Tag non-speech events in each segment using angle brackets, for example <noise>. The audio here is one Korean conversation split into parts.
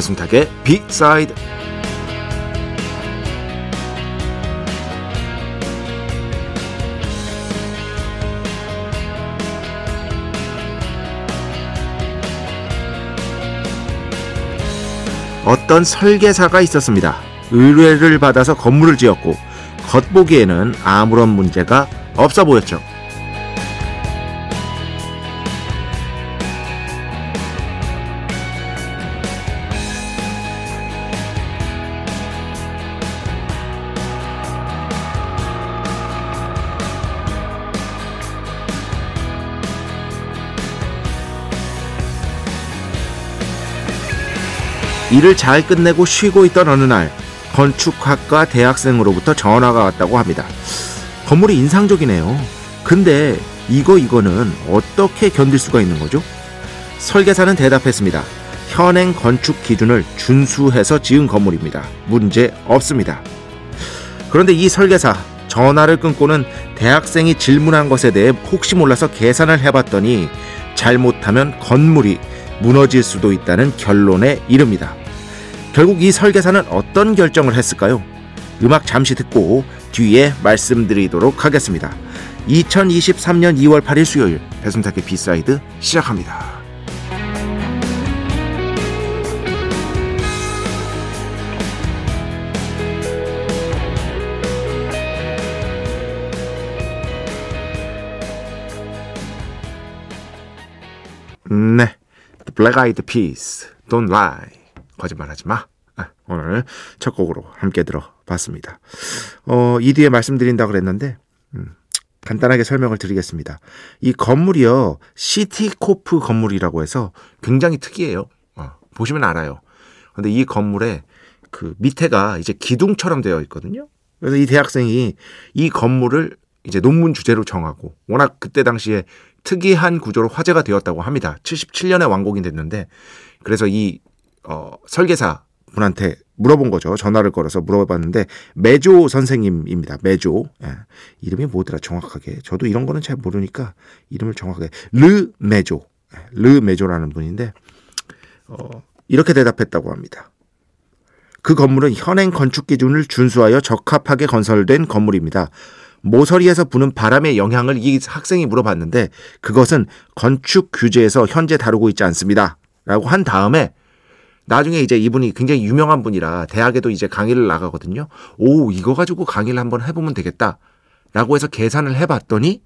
배승탁의 비사이드 어떤 설계사가 있었습니다. 의뢰를 받아서 건물을 지었고 겉보기에는 아무런 문제가 없어 보였죠. 일을 잘 끝내고 쉬고 있던 어느 날 건축학과 대학생으로부터 전화가 왔다고 합니다. 건물이 인상적이네요. 근데 이거 이거는 어떻게 견딜 수가 있는 거죠? 설계사는 대답했습니다. 현행 건축 기준을 준수해서 지은 건물입니다. 문제 없습니다. 그런데 이 설계사 전화를 끊고는 대학생이 질문한 것에 대해 혹시 몰라서 계산을 해봤더니 잘못하면 건물이 무너질 수도 있다는 결론에 이릅니다. 결국 이 설계사는 어떤 결정을 했을까요? 음악 잠시 듣고 뒤에 말씀드리도록 하겠습니다. 2023년 2월 8일 수요일 배순탁의 B side 시작합니다. Black Eyed Peas, Don't Lie. 거짓말하지 마. 아, 오늘 첫 곡으로 함께 들어봤습니다. 어, 이 뒤에 말씀드린다 그랬는데 음, 간단하게 설명을 드리겠습니다. 이 건물이요 시티코프 건물이라고 해서 굉장히 특이해요. 어, 보시면 알아요. 근데 이 건물에 그 밑에가 이제 기둥처럼 되어 있거든요. 그래서 이 대학생이 이 건물을 이제 논문 주제로 정하고 워낙 그때 당시에 특이한 구조로 화제가 되었다고 합니다. 77년에 완공이 됐는데 그래서 이 어, 설계사 분한테 물어본 거죠. 전화를 걸어서 물어봤는데 매조 선생님입니다. 매조 예. 이름이 뭐더라 정확하게 저도 이런 거는 잘 모르니까 이름을 정확하게 르 매조 예. 르 매조라는 분인데 어, 이렇게 대답했다고 합니다. 그 건물은 현행 건축 기준을 준수하여 적합하게 건설된 건물입니다. 모서리에서 부는 바람의 영향을 이 학생이 물어봤는데 그것은 건축 규제에서 현재 다루고 있지 않습니다. 라고 한 다음에 나중에 이제 이분이 굉장히 유명한 분이라 대학에도 이제 강의를 나가거든요. 오, 이거 가지고 강의를 한번 해보면 되겠다. 라고 해서 계산을 해봤더니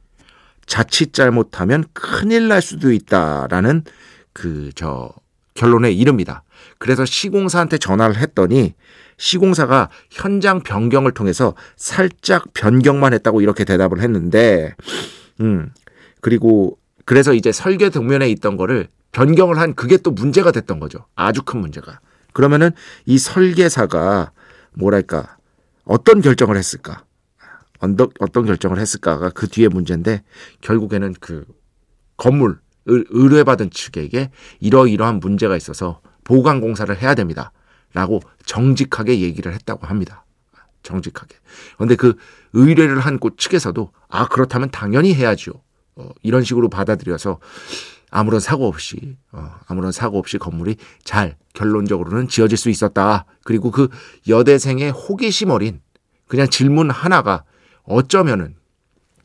자칫 잘못하면 큰일 날 수도 있다라는 그 저 결론에 이릅니다. 그래서 시공사한테 전화를 했더니 시공사가 현장 변경을 통해서 살짝 변경만 했다고 이렇게 대답을 했는데, 음, 그리고 그래서 이제 설계 도면에 있던 거를 변경을 한 그게 또 문제가 됐던 거죠. 아주 큰 문제가. 그러면은 이 설계사가 뭐랄까 어떤 결정을 했을까? 언덕 어떤 결정을 했을까가 그 뒤에 문제인데 결국에는 그 건물 의뢰받은 측에게 이러이러한 문제가 있어서 보강 공사를 해야 됩니다. 라고 정직하게 얘기를 했다고 합니다. 정직하게. 그런데 그 의뢰를 한 곳 측에서도 아 그렇다면 당연히 해야죠. 어, 이런 식으로 받아들여서 아무런 사고 없이 어, 아무런 사고 없이 건물이 잘 결론적으로는 지어질 수 있었다. 그리고 그 여대생의 호기심 어린 그냥 질문 하나가 어쩌면은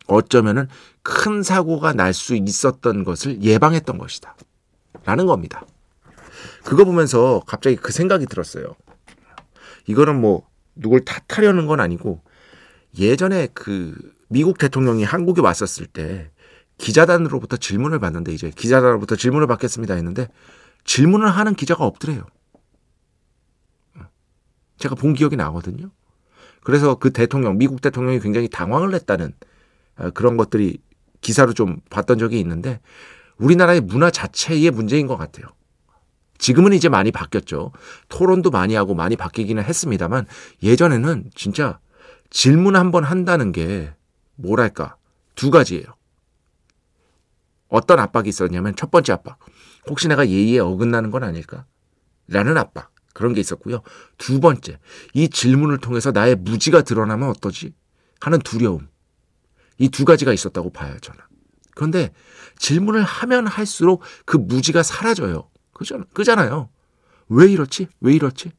어쩌면은 큰 사고가 날 수 있었던 것을 예방했던 것이다. 라는 겁니다. 그거 보면서 갑자기 그 생각이 들었어요. 이거는 뭐 누굴 탓하려는 건 아니고 예전에 그 미국 대통령이 한국에 왔었을 때 기자단으로부터 질문을 받는데 이제 기자단으로부터 질문을 받겠습니다 했는데 질문을 하는 기자가 없더래요. 제가 본 기억이 나거든요. 그래서 그 대통령, 미국 대통령이 굉장히 당황을 했다는 어, 그런 것들이 기사로 좀 봤던 적이 있는데 우리나라의 문화 자체의 문제인 것 같아요. 지금은 이제 많이 바뀌었죠. 토론도 많이 하고 많이 바뀌기는 했습니다만 예전에는 진짜 질문 한 번 한다는 게 뭐랄까 두 가지예요. 어떤 압박이 있었냐면 첫 번째 압박. 혹시 내가 예의에 어긋나는 건 아닐까? 라는 압박. 그런 게 있었고요. 두 번째. 이 질문을 통해서 나의 무지가 드러나면 어떠지? 하는 두려움. 이 두 가지가 있었다고 봐요, 저는. 그런데 질문을 하면 할수록 그 무지가 사라져요. 그잖아, 그잖아요. 왜 이렇지? 왜 이렇지?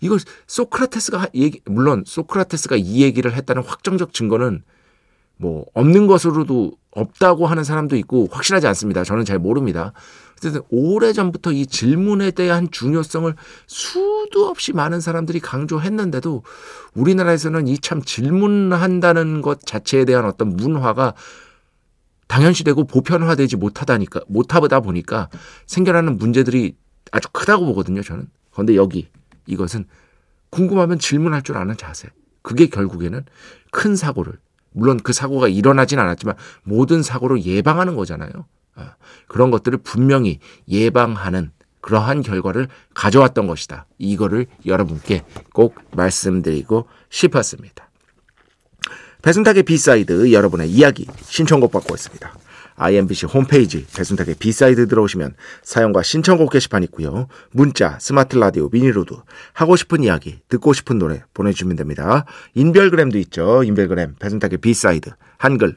이걸 소크라테스가 얘기, 물론 소크라테스가 이 얘기를 했다는 확정적 증거는 뭐 없는 것으로도 없다고 하는 사람도 있고 확실하지 않습니다. 저는 잘 모릅니다. 어쨌든 오래 전부터 이 질문에 대한 중요성을 수도 없이 많은 사람들이 강조했는데도 우리나라에서는 이 참 질문한다는 것 자체에 대한 어떤 문화가 당연시되고 보편화되지 못하다니까 못하다 보니까 생겨나는 문제들이 아주 크다고 보거든요. 저는. 그런데 여기 이것은 궁금하면 질문할 줄 아는 자세. 그게 결국에는 큰 사고를 물론 그 사고가 일어나진 않았지만 모든 사고를 예방하는 거잖아요. 아, 그런 것들을 분명히 예방하는 그러한 결과를 가져왔던 것이다. 이거를 여러분께 꼭 말씀드리고 싶었습니다. 배순탁의 B side 여러분의 이야기 신청곡 받고 있습니다. IMBC 홈페이지 배순탁의 B side 들어오시면 사연과 신청곡 게시판 있고요. 문자, 스마트 라디오, 미니로도 하고 싶은 이야기, 듣고 싶은 노래 보내주시면 됩니다. 인별그램도 있죠. 인별그램 배순탁의 B side 한글,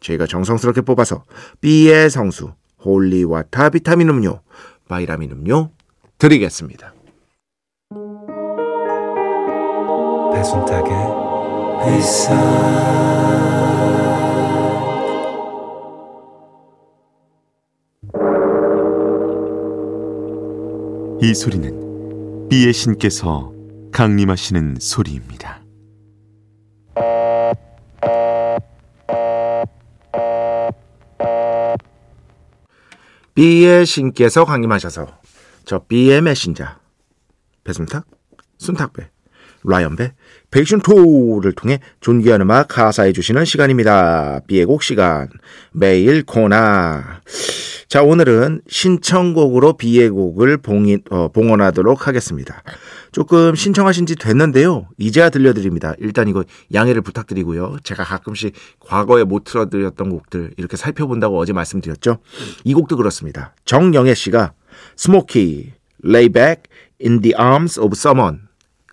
저희가 정성스럽게 뽑아서 B의 성수, 홀리와타 비타민 음료, 바이라민 음료 드리겠습니다. 배순탁의 회사 이 소리는 비의 신께서 강림하시는 소리입니다. 비의 신께서 강림하셔서 저 비의 메신저 배순탁, 순탁배, 라이언배, 백신토를 통해 존귀한 음악 가사해 주시는 시간입니다. 비의 곡 시간 매일 코나 자, 오늘은 신청곡으로 비의 곡을 봉인, 어, 봉헌하도록 하겠습니다. 조금 신청하신 지 됐는데요. 이제야 들려드립니다. 일단 이거 양해를 부탁드리고요. 제가 가끔씩 과거에 못 틀어드렸던 곡들 이렇게 살펴본다고 어제 말씀드렸죠. 이 곡도 그렇습니다. 정영애 씨가 스모키, in the Arms of Someone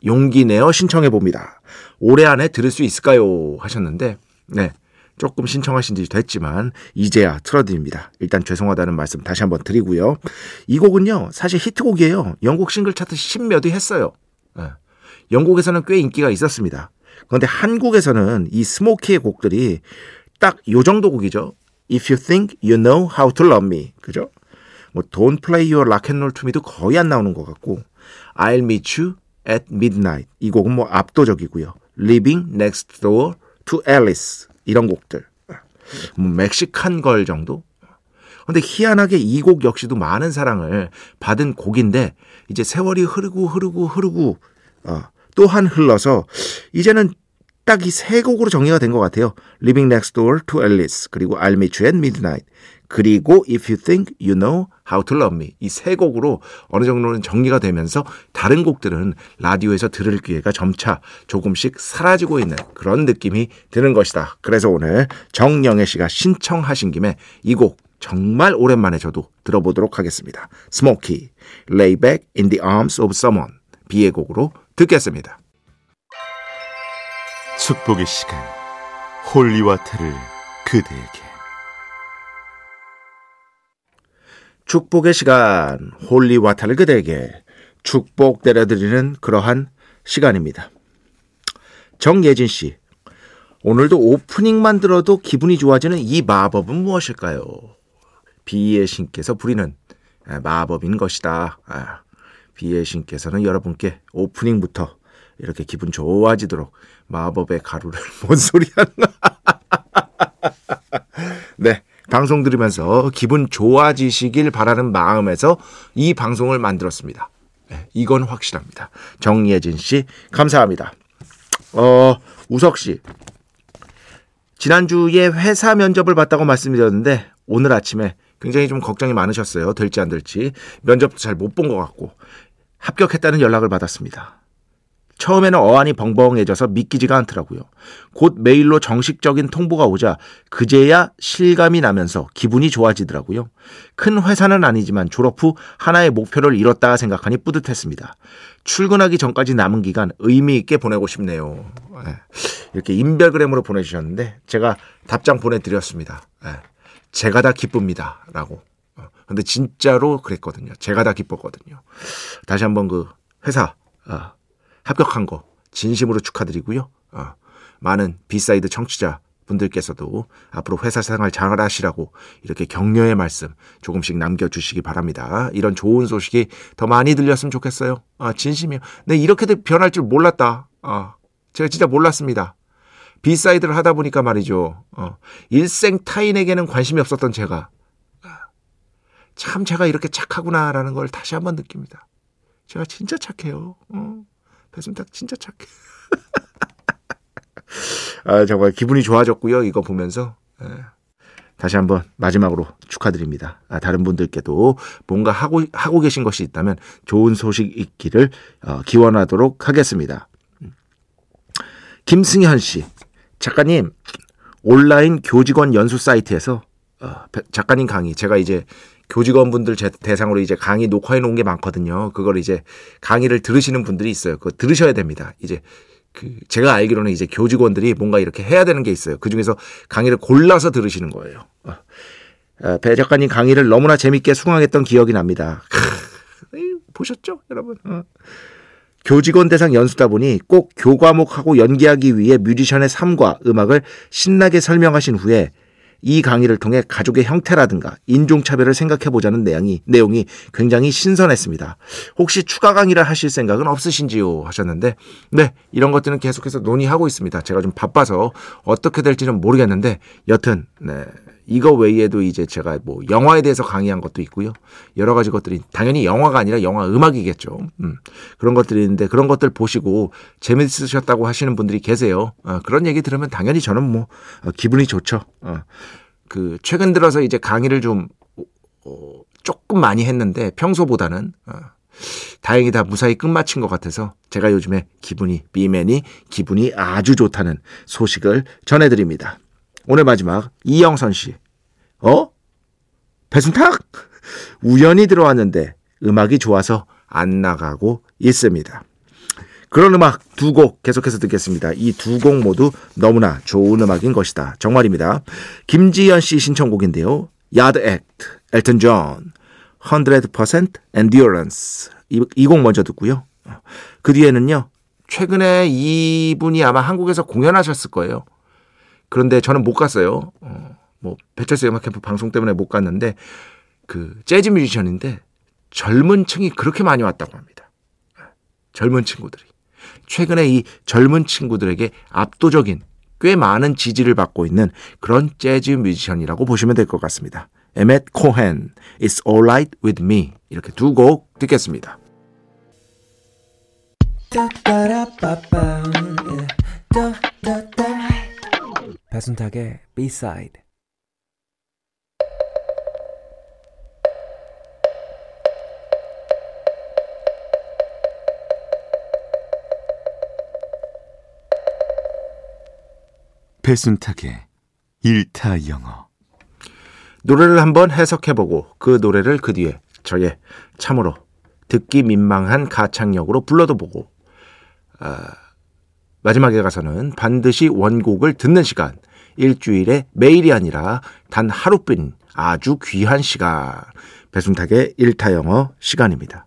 용기 내어 신청해 봅니다. 올해 안에 들을 수 있을까요? 하셨는데, 네. 조금 신청하신 지 됐지만 이제야 틀어드립니다. 일단 죄송하다는 말씀 다시 한번 드리고요. 이 곡은요 사실 히트곡이에요. 영국 싱글 차트 10몇 위 했어요. 네. 영국에서는 꽤 인기가 있었습니다. 그런데 한국에서는 이 스모키의 곡들이 딱 요 정도 곡이죠. If you think you know how to love me. 그죠? 뭐 Don't play your rock and roll to me도 거의 안 나오는 것 같고 I'll meet you at midnight. 이 곡은 뭐 압도적이고요. Living next door to Alice. 이런 곡들. 뭐 멕시칸 걸 정도? 근데 희한하게 이 곡 역시도 많은 사랑을 받은 곡인데 이제 세월이 흐르고 흐르고 흐르고 어, 또한 흘러서 이제는 딱 이 세 곡으로 정리가 된 것 같아요. Living Next Door to Alice 그리고 I'll Meet You at Midnight 그리고 If You Think You Know How to Love Me 이 세 곡으로 어느 정도는 정리가 되면서 다른 곡들은 라디오에서 들을 기회가 점차 조금씩 사라지고 있는 그런 느낌이 드는 것이다. 그래서 오늘 정영애 씨가 신청하신 김에 이 곡 정말 오랜만에 저도 들어보도록 하겠습니다. Smokie, Lay Back in the Arms of Someone B의 곡으로 듣겠습니다. 축복의 시간 holy water를 그대에게 축복의 시간 holy water를 그대에게 축복 때려드리는 그러한 시간입니다. 정예진 씨. 오늘도 오프닝만 들어도 기분이 좋아지는 이 마법은 무엇일까요? 비의 신께서 부리는 마법인 것이다. 아, 비의 신께서는 여러분께 오프닝부터 이렇게 기분 좋아지도록 마법의 가루를 <laughs> 뭔 소리 하는 <laughs> 네. 방송 들으면서 기분 좋아지시길 바라는 마음에서 이 방송을 만들었습니다. 네, 이건 확실합니다. 정예진 씨, 감사합니다. 어, 우석 씨. 지난주에 회사 면접을 봤다고 말씀드렸는데 오늘 아침에 굉장히 좀 걱정이 많으셨어요. 될지 안 될지. 면접도 잘 못 본 것 같고 합격했다는 연락을 받았습니다. 처음에는 어안이 벙벙해져서 믿기지가 않더라고요. 곧 메일로 정식적인 통보가 오자 그제야 실감이 나면서 기분이 좋아지더라고요. 큰 회사는 아니지만 졸업 후 하나의 목표를 이뤘다 생각하니 뿌듯했습니다. 출근하기 전까지 남은 기간 의미 있게 보내고 싶네요. 예. 이렇게 인별그램으로 보내주셨는데 제가 답장 보내드렸습니다. 예. 제가 다 기쁩니다. 라고. 어, 근데 진짜로 그랬거든요. 제가 다 기뻤거든요. 다시 한번 그 회사 어, 합격한 거 진심으로 축하드리고요. 어, 많은 B side 청취자 분들께서도 앞으로 회사 생활 잘 하시라고 이렇게 격려의 말씀 조금씩 남겨주시기 바랍니다. 이런 좋은 소식이 더 많이 들렸으면 좋겠어요. 아, 진심이요. 네, 이렇게 변할 줄 몰랐다. 아, 제가 진짜 몰랐습니다. B side를 하다 보니까 말이죠. 어, 일생 타인에게는 관심이 없었던 제가 아, 참 제가 이렇게 착하구나라는 걸 다시 한번 느낍니다. 제가 진짜 착해요. 어. 배순탁 진짜 착해. <laughs> 아, 정말 기분이 좋아졌고요. 이거 보면서. 예. 다시 한번 마지막으로 축하드립니다. 아, 다른 분들께도 뭔가 하고, 하고 계신 것이 있다면 좋은 소식 있기를 어, 기원하도록 하겠습니다. 김승현 씨. 작가님, 온라인 교직원 연수 사이트에서 어, 작가님 강의, 제가 이제 교직원분들 대상으로 이제 강의 녹화해 놓은 게 많거든요. 그걸 이제 강의를 들으시는 분들이 있어요. 그거 들으셔야 됩니다. 이제 그 제가 알기로는 이제 교직원들이 뭔가 이렇게 해야 되는 게 있어요. 그 중에서 강의를 골라서 들으시는 거예요. 어. 어, 배 작가님 강의를 너무나 재밌게 수강했던 기억이 납니다. 보셨죠, 여러분? 어. 교직원 대상 연수다 보니 꼭 교과목하고 연기하기 위해 뮤지션의 삶과 음악을 신나게 설명하신 후에 이 강의를 통해 가족의 형태라든가 인종차별을 생각해보자는 내용이, 내용이 굉장히 신선했습니다. 혹시 추가 강의를 하실 생각은 없으신지요? 하셨는데, 네, 이런 것들은 계속해서 논의하고 있습니다. 제가 좀 바빠서 어떻게 될지는 모르겠는데, 여튼, 네, 이거 외에도 이제 제가 뭐 영화에 대해서 강의한 것도 있고요. 여러 가지 것들이 당연히 영화가 아니라 영화 음악이겠죠. 음, 그런 것들이 있는데 그런 것들 보시고 재밌으셨다고 하시는 분들이 계세요. 어, 그런 얘기 들으면 당연히 저는 뭐 어, 기분이 좋죠. 어, 그 최근 들어서 이제 강의를 좀 어, 조금 많이 했는데 평소보다는 어, 다행히 다 무사히 끝마친 것 같아서 제가 요즘에 기분이 비맨이 기분이 아주 좋다는 소식을 전해드립니다. 오늘 마지막 이영선 씨. 어? 배순탁? <laughs> 우연히 들어왔는데 음악이 좋아서 안 나가고 있습니다. 그런 음악 두 곡 계속해서 듣겠습니다. 이 두 곡 모두 너무나 좋은 음악인 것이다. 정말입니다. 김지연 씨 신청곡인데요. 야드 액트, 엘튼 존, 100% Endurance. 이곡 먼저 듣고요. 그 뒤에는요. 최근에 이분이 아마 한국에서 공연하셨을 거예요. 그런데 저는 못 갔어요. 어, 뭐 배철수 음악 캠프 방송 때문에 못 갔는데 그 재즈 뮤지션인데 젊은 층이 그렇게 많이 왔다고 합니다. 젊은 친구들이. 최근에 이 젊은 친구들에게 압도적인 꽤 많은 지지를 받고 있는 그런 재즈 뮤지션이라고 보시면 될 것 같습니다. 에멧 코헨, It's Alright With Me 이렇게 두 곡 듣겠습니다. 배순탁의 B-side. 배순탁의 일타 영어. 노래를 한번 해석해보고 그 노래를 그 뒤에 저의 참으로 듣기 민망한 가창력으로 불러도 보고 아, 마지막에 가서는 반드시 원곡을 듣는 시간 일주일에 매일이 아니라 단 하루뿐 아주 귀한 시간 배순탁의 일타 영어 시간입니다.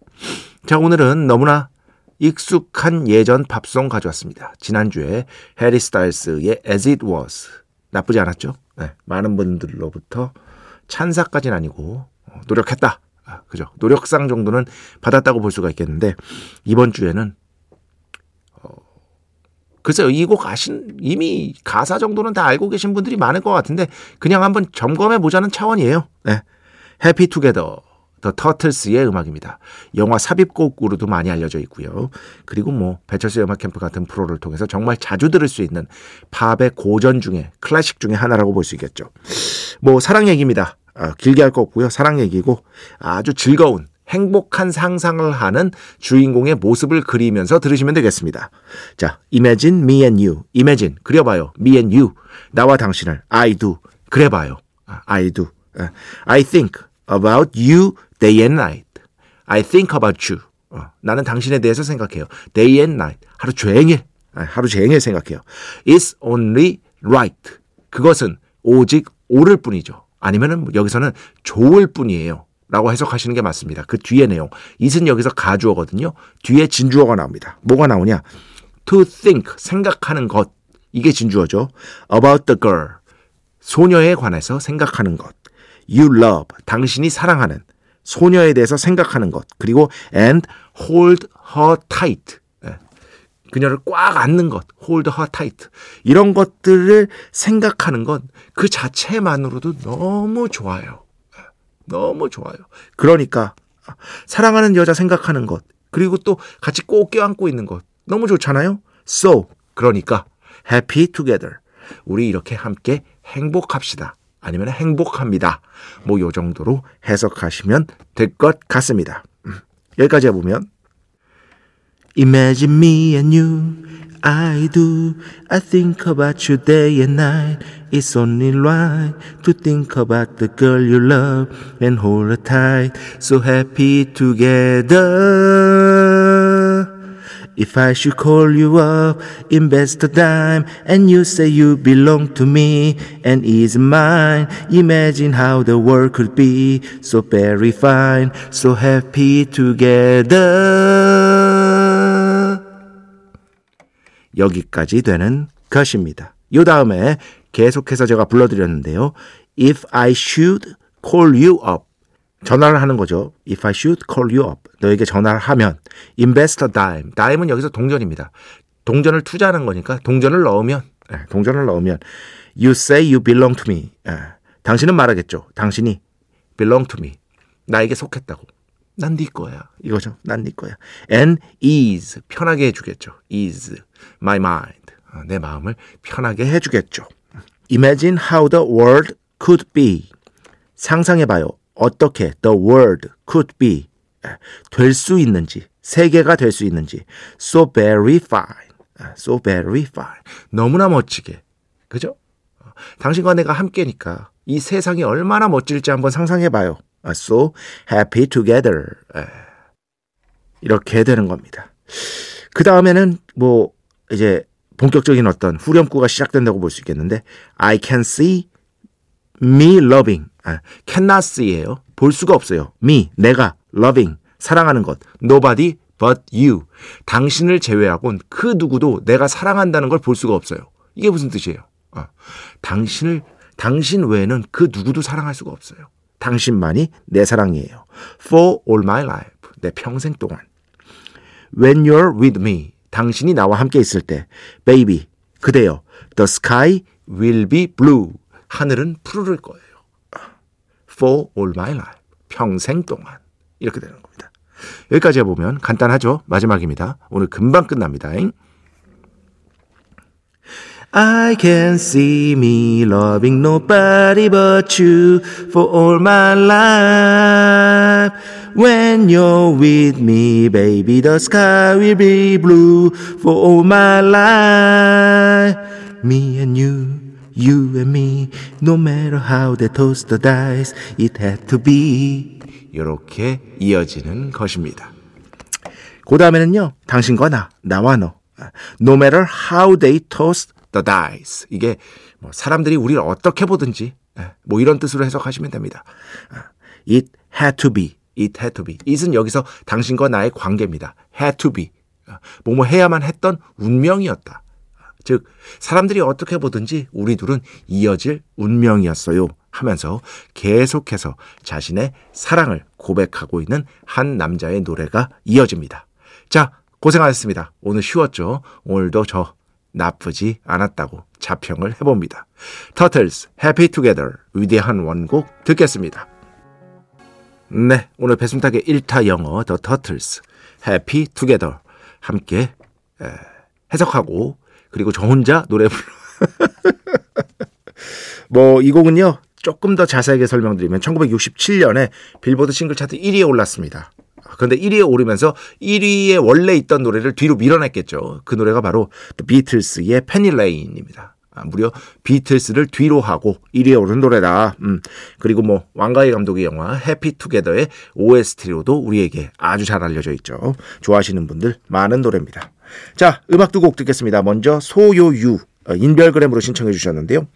자 오늘은 너무나 익숙한 예전 팝송 가져왔습니다. 지난주에 해리 스타일스의 As It Was 나쁘지 않았죠? 네, 많은 분들로부터 찬사까지는 아니고 어, 노력했다. 아, 그죠? 노력상 정도는 받았다고 볼 수가 있겠는데 이번 주에는 어, 글쎄요 이 곡 아신 이미 가사 정도는 다 알고 계신 분들이 많을 것 같은데 그냥 한번 점검해 보자는 차원이에요. 네. 해피 투게더 더 터틀스의 음악입니다. 영화 삽입곡으로도 많이 알려져 있고요. 그리고 뭐 배철수 음악 캠프 같은 프로를 통해서 정말 자주 들을 수 있는 팝의 고전 중에 클래식 중에 하나라고 볼 수 있겠죠. 뭐 사랑 얘기입니다. 아, 길게 할 거 없고요. 사랑 얘기고 아주 즐거운 행복한 상상을 하는 주인공의 모습을 그리면서 들으시면 되겠습니다. 자, Imagine me and you. Imagine 그려봐요. Me and you. 나와 당신을 I do. 그래봐요. 아, I do. 아, I think about you day and night. I think about you. 어, 나는 당신에 대해서 생각해요. day and night. 하루 종일. 아, 하루 종일 생각해요. It's only right. 그것은 오직 옳을 뿐이죠. 아니면은 여기서는 좋을 뿐이에요. 라고 해석하시는 게 맞습니다. 그 뒤에 내용. it은 여기서 가주어거든요. 뒤에 진주어가 나옵니다. 뭐가 나오냐? to think, 생각하는 것. 이게 진주어죠. about the girl. 소녀에 관해서 생각하는 것. you love, 당신이 사랑하는 소녀에 대해서 생각하는 것. 그리고 and hold her tight. 예. 그녀를 꽉 안는 것, hold her tight. 이런 것들을 생각하는 것 그 자체만으로도 너무 좋아요. 예. 너무 좋아요. 그러니까 사랑하는 여자 생각하는 것, 그리고 또 같이 꼭 껴안고 있는 것 너무 좋잖아요. So 그러니까 happy together. 우리 이렇게 함께 행복합시다. 아니면 행복합니다. 뭐 요 정도로 해석하시면 될 것 같습니다. 음, 여기까지 해보면 Imagine me and you I do. I think about you day and night. It's only right to think about the girl you love and hold her tight. So happy together. If I should call you up, invest a dime, and you say you belong to me and is mine, imagine how the world could be. So very fine, so happy together. 여기까지 되는 것입니다. 요 다음에 계속해서 제가 불러드렸는데요. If I should call you up, 전화를 하는 거죠. If I should call you up. 너에게 전화를 하면 invest a dime. dime은 여기서 동전입니다. 동전을 투자하는 거니까 동전을 넣으면 예, 동전을 넣으면 you say you belong to me. 예, 당신은 말하겠죠. 당신이 belong to me. 나에게 속했다고. 난 네 거야. 이거죠. 난 네 거야. and ease 편하게 해주겠죠. ease my mind. 어, 내 마음을 편하게 해주겠죠. Imagine how the world could be. 상상해봐요. 어떻게 the world could be 될 수 있는지 세계가 될 수 있는지 so very fine so very fine 너무나 멋지게 그죠? 당신과 내가 함께니까 이 세상이 얼마나 멋질지 한번 상상해 봐요. so happy together 이렇게 되는 겁니다. 그 다음에는 뭐 이제 본격적인 어떤 후렴구가 시작된다고 볼 수 있겠는데 I can see me loving 아, cannot see예요. 볼 수가 없어요. me 내가 loving 사랑하는 것 nobody but you 당신을 제외하곤 그 누구도 내가 사랑한다는 걸 볼 수가 없어요. 이게 무슨 뜻이에요? 아, 당신을 당신 외에는 그 누구도 사랑할 수가 없어요. 당신만이 내 사랑이에요. For all my life 내 평생 동안. When you're with me 당신이 나와 함께 있을 때 baby 그대여 the sky will be blue 하늘은 푸르를 거예요. For all my life. 평생 동안. 이렇게 되는 겁니다. 여기까지 해보면 간단하죠? 마지막입니다. 오늘 금방 끝납니다. I can see me loving nobody but you for all my life. When you're with me, baby, the sky will be blue for all my life. Me and you. You and me, no matter how they toss the dice, it had to be. 이렇게 이어지는 것입니다. 그 다음에는요, 당신과 나, 나와 너. No matter how they toss the dice. 이게 뭐 사람들이 우리를 어떻게 보든지, 뭐 이런 뜻으로 해석하시면 됩니다. It had to be. It had to be. it은 여기서 당신과 나의 관계입니다. had to be. 뭐뭐 해야만 했던 운명이었다. 즉 사람들이 어떻게 보든지 우리 둘은 이어질 운명이었어요 하면서 계속해서 자신의 사랑을 고백하고 있는 한 남자의 노래가 이어집니다. 자, 고생하셨습니다. 오늘 쉬웠죠? 오늘도 저 나쁘지 않았다고 자평을 해봅니다. 터틀스 해피 투게더 위대한 원곡 듣겠습니다. 네, 오늘 배순탁의 1타 영어 더 터틀스 Happy Together 함께 에, 해석하고 그리고 저 혼자 노래 불러 <laughs> 뭐 이 곡은요 조금 더 자세하게 설명드리면 1967년에 빌보드 싱글 차트 1위에 올랐습니다. 그런데 1위에 오르면서 1위에 원래 있던 노래를 뒤로 밀어냈겠죠. 그 노래가 바로 비틀스의 Penny Lane입니다. 아, 무려 비틀스를 뒤로 하고 1위에 오른 노래다. 음. 그리고 뭐 왕가희 감독의 영화 해피투게더의 OST로도 우리에게 아주 잘 알려져 있죠. 좋아하시는 분들 많은 노래입니다. 자, 음악 두 곡 듣겠습니다. 먼저 소요유 어, 인별그램으로 신청해 주셨는데요.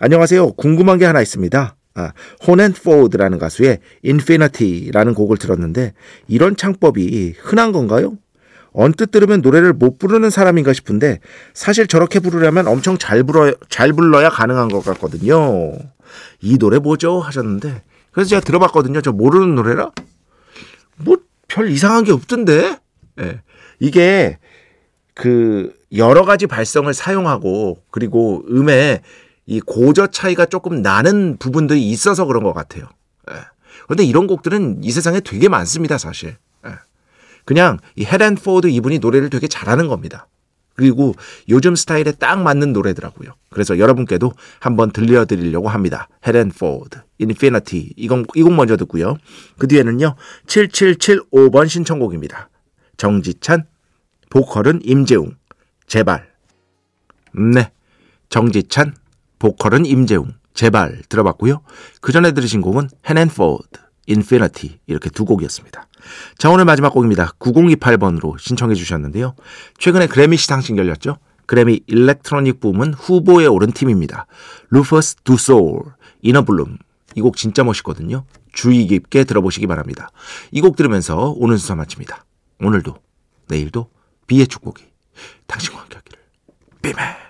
안녕하세요. 궁금한 게 하나 있습니다. 아, 혼앤포드라는 가수의 Infinity라는 곡을 들었는데 이런 창법이 흔한 건가요? 언뜻 들으면 노래를 못 부르는 사람인가 싶은데 사실 저렇게 부르려면 엄청 잘 불어 잘 불러야 가능한 것 같거든요. 이 노래 뭐죠 하셨는데 그래서 제가 들어봤거든요. 저 모르는 노래라 뭐 별 이상한 게 없던데. 예. 이게 그 여러 가지 발성을 사용하고 그리고 음의 이 고저 차이가 조금 나는 부분들이 있어서 그런 것 같아요. 예. 그런데 이런 곡들은 이 세상에 되게 많습니다, 사실. 예. 그냥 이 헤렌 포드 이분이 노래를 되게 잘하는 겁니다. 그리고 요즘 스타일에 딱 맞는 노래더라고요. 그래서 여러분께도 한번 들려드리려고 합니다. 헤렌 포드, Infinity. 이건, 이곡 먼저 듣고요. 그 뒤에는요, 7775번 신청곡입니다. 정지찬, 보컬은 임재웅, 제발. 네. 정지찬, 보컬은 임재웅, 제발 들어봤고요. 그 전에 들으신 곡은 헨앤포드, Infinity 이렇게 두 곡이었습니다. 자 오늘 마지막 곡입니다. 9028번으로 신청해 주셨는데요. 최근에 그래미 시상식 열렸죠. 그래미 일렉트로닉 부문 후보에 오른 팀입니다. RÜFÜS DU SOL, Innerbloom 이 곡 진짜 멋있거든요. 주의 깊게 들어보시기 바랍니다. 이 곡 들으면서 오늘 수사 마칩니다. 오늘도 내일도 B의 축복이 당신과 함께 하기를. B멘